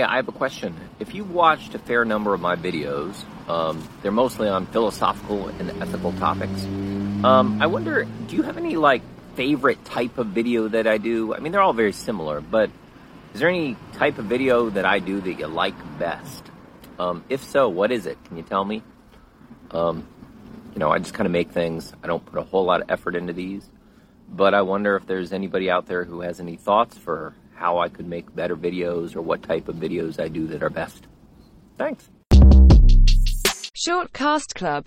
Yeah, I have a question. If you've watched a fair number of my videos, um, they're mostly on philosophical and ethical topics. Um, I wonder, do you have any like favorite type of video that I do? I mean, they're all very similar, but is there any type of video that I do that you like best? Um, if so, what is it? Can you tell me? Um, you know, I just kind of make things. I don't put a whole lot of effort into these, but I wonder if there's anybody out there who has any thoughts for how I could make better videos or what type of videos I do that are best. Thanks. Shortcast Club